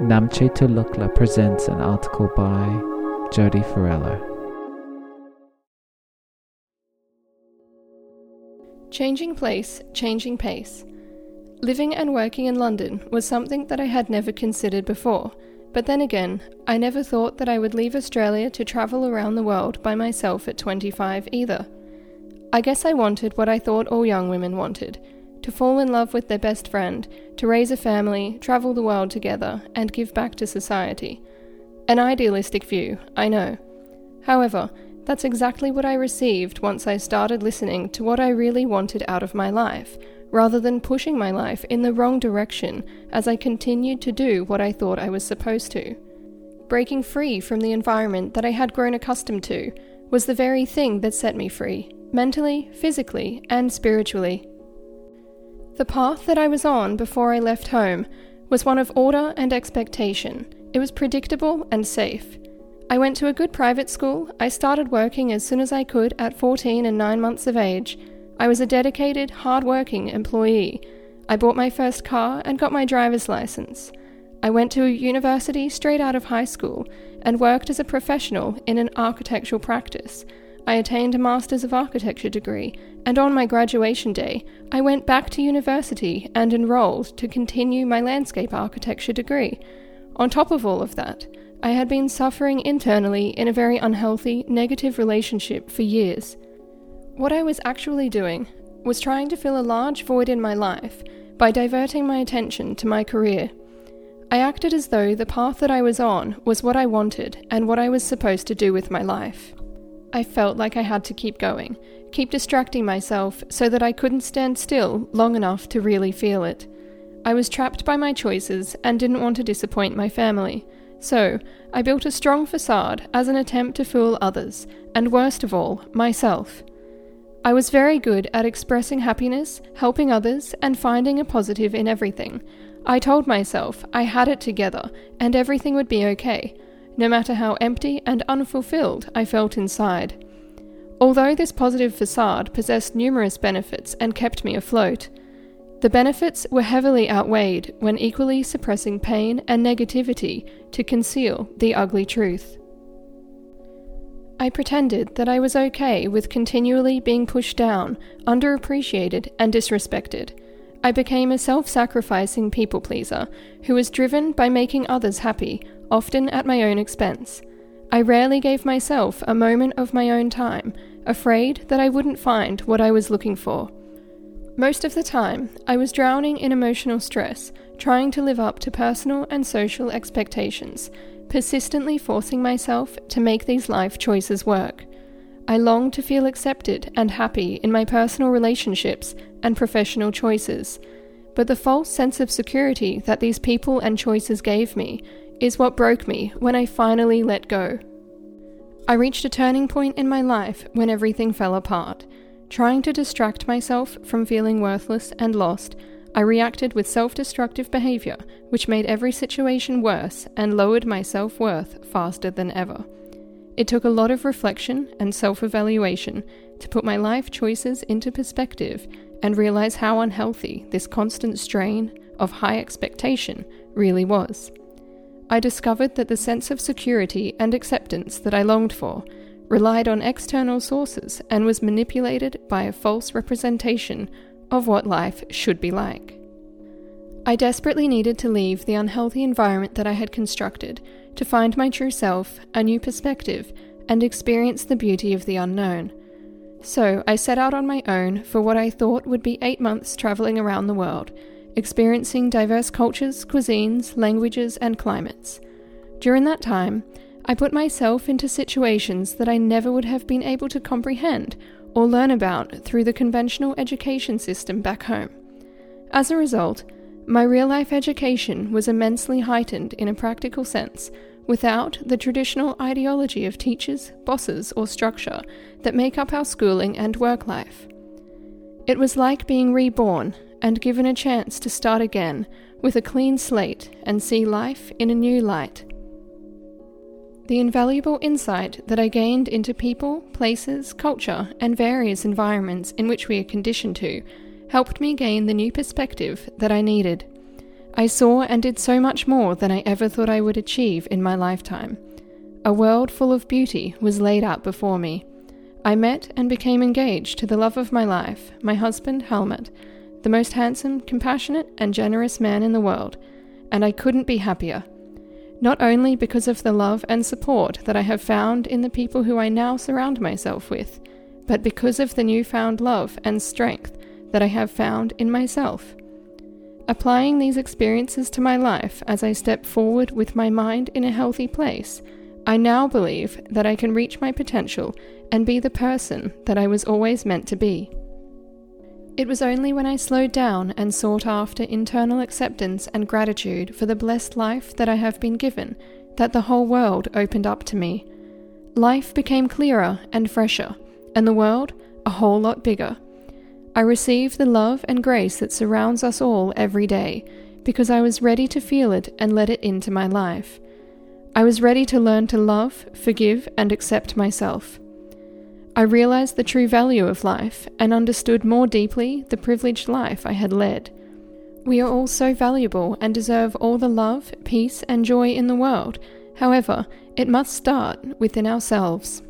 Namche Tulukla presents an article by Jody Farello. Changing place, changing pace. Living and working in London was something that I had never considered before, but then again, I never thought that I would leave Australia to travel around the world by myself at 25 either. I guess I wanted what I thought all young women wanted to fall in love with their best friend, to raise a family, travel the world together, and give back to society. An idealistic view, I know. However, that's exactly what I received once I started listening to what I really wanted out of my life, rather than pushing my life in the wrong direction as I continued to do what I thought I was supposed to. Breaking free from the environment that I had grown accustomed to was the very thing that set me free, mentally, physically, and spiritually. The path that I was on before I left home was one of order and expectation. It was predictable and safe. I went to a good private school. I started working as soon as I could at 14 and 9 months of age. I was a dedicated, hard-working employee. I bought my first car and got my driver's license. I went to a university straight out of high school and worked as a professional in an architectural practice. I attained a Masters of Architecture degree, and on my graduation day, I went back to university and enrolled to continue my landscape architecture degree. On top of all of that, I had been suffering internally in a very unhealthy, negative relationship for years. What I was actually doing was trying to fill a large void in my life by diverting my attention to my career. I acted as though the path that I was on was what I wanted and what I was supposed to do with my life. I felt like I had to keep going, keep distracting myself so that I couldn't stand still long enough to really feel it. I was trapped by my choices and didn't want to disappoint my family. So, I built a strong facade as an attempt to fool others, and worst of all, myself. I was very good at expressing happiness, helping others, and finding a positive in everything. I told myself I had it together and everything would be okay, no matter how empty and unfulfilled I felt inside. Although this positive facade possessed numerous benefits and kept me afloat, the benefits were heavily outweighed when equally suppressing pain and negativity to conceal the ugly truth. I pretended that I was okay with continually being pushed down, underappreciated, and disrespected. I became a self sacrificing people pleaser who was driven by making others happy often at my own expense. I rarely gave myself a moment of my own time, afraid that I wouldn't find what I was looking for. Most of the time, I was drowning in emotional stress, trying to live up to personal and social expectations, persistently forcing myself to make these life choices work. I longed to feel accepted and happy in my personal relationships and professional choices, but the false sense of security that these people and choices gave me is what broke me when I finally let go. I reached a turning point in my life when everything fell apart. Trying to distract myself from feeling worthless and lost, I reacted with self destructive behavior, which made every situation worse and lowered my self worth faster than ever. It took a lot of reflection and self evaluation to put my life choices into perspective and realize how unhealthy this constant strain of high expectation really was. I discovered that the sense of security and acceptance that I longed for relied on external sources and was manipulated by a false representation of what life should be like. I desperately needed to leave the unhealthy environment that I had constructed to find my true self, a new perspective, and experience the beauty of the unknown. So I set out on my own for what I thought would be eight months traveling around the world experiencing diverse cultures, cuisines, languages, and climates. During that time, I put myself into situations that I never would have been able to comprehend or learn about through the conventional education system back home. As a result, my real life education was immensely heightened in a practical sense without the traditional ideology of teachers, bosses, or structure that make up our schooling and work life. It was like being reborn and given a chance to start again with a clean slate and see life in a new light. The invaluable insight that I gained into people, places, culture, and various environments in which we are conditioned to helped me gain the new perspective that I needed. I saw and did so much more than I ever thought I would achieve in my lifetime. A world full of beauty was laid out before me. I met and became engaged to the love of my life, my husband Helmut, the most handsome, compassionate, and generous man in the world, and I couldn't be happier. Not only because of the love and support that I have found in the people who I now surround myself with, but because of the newfound love and strength that I have found in myself. Applying these experiences to my life as I step forward with my mind in a healthy place, I now believe that I can reach my potential and be the person that I was always meant to be. It was only when I slowed down and sought after internal acceptance and gratitude for the blessed life that I have been given that the whole world opened up to me. Life became clearer and fresher, and the world a whole lot bigger. I received the love and grace that surrounds us all every day because I was ready to feel it and let it into my life. I was ready to learn to love, forgive, and accept myself. I realized the true value of life and understood more deeply the privileged life I had led. We are all so valuable and deserve all the love, peace, and joy in the world. However, it must start within ourselves.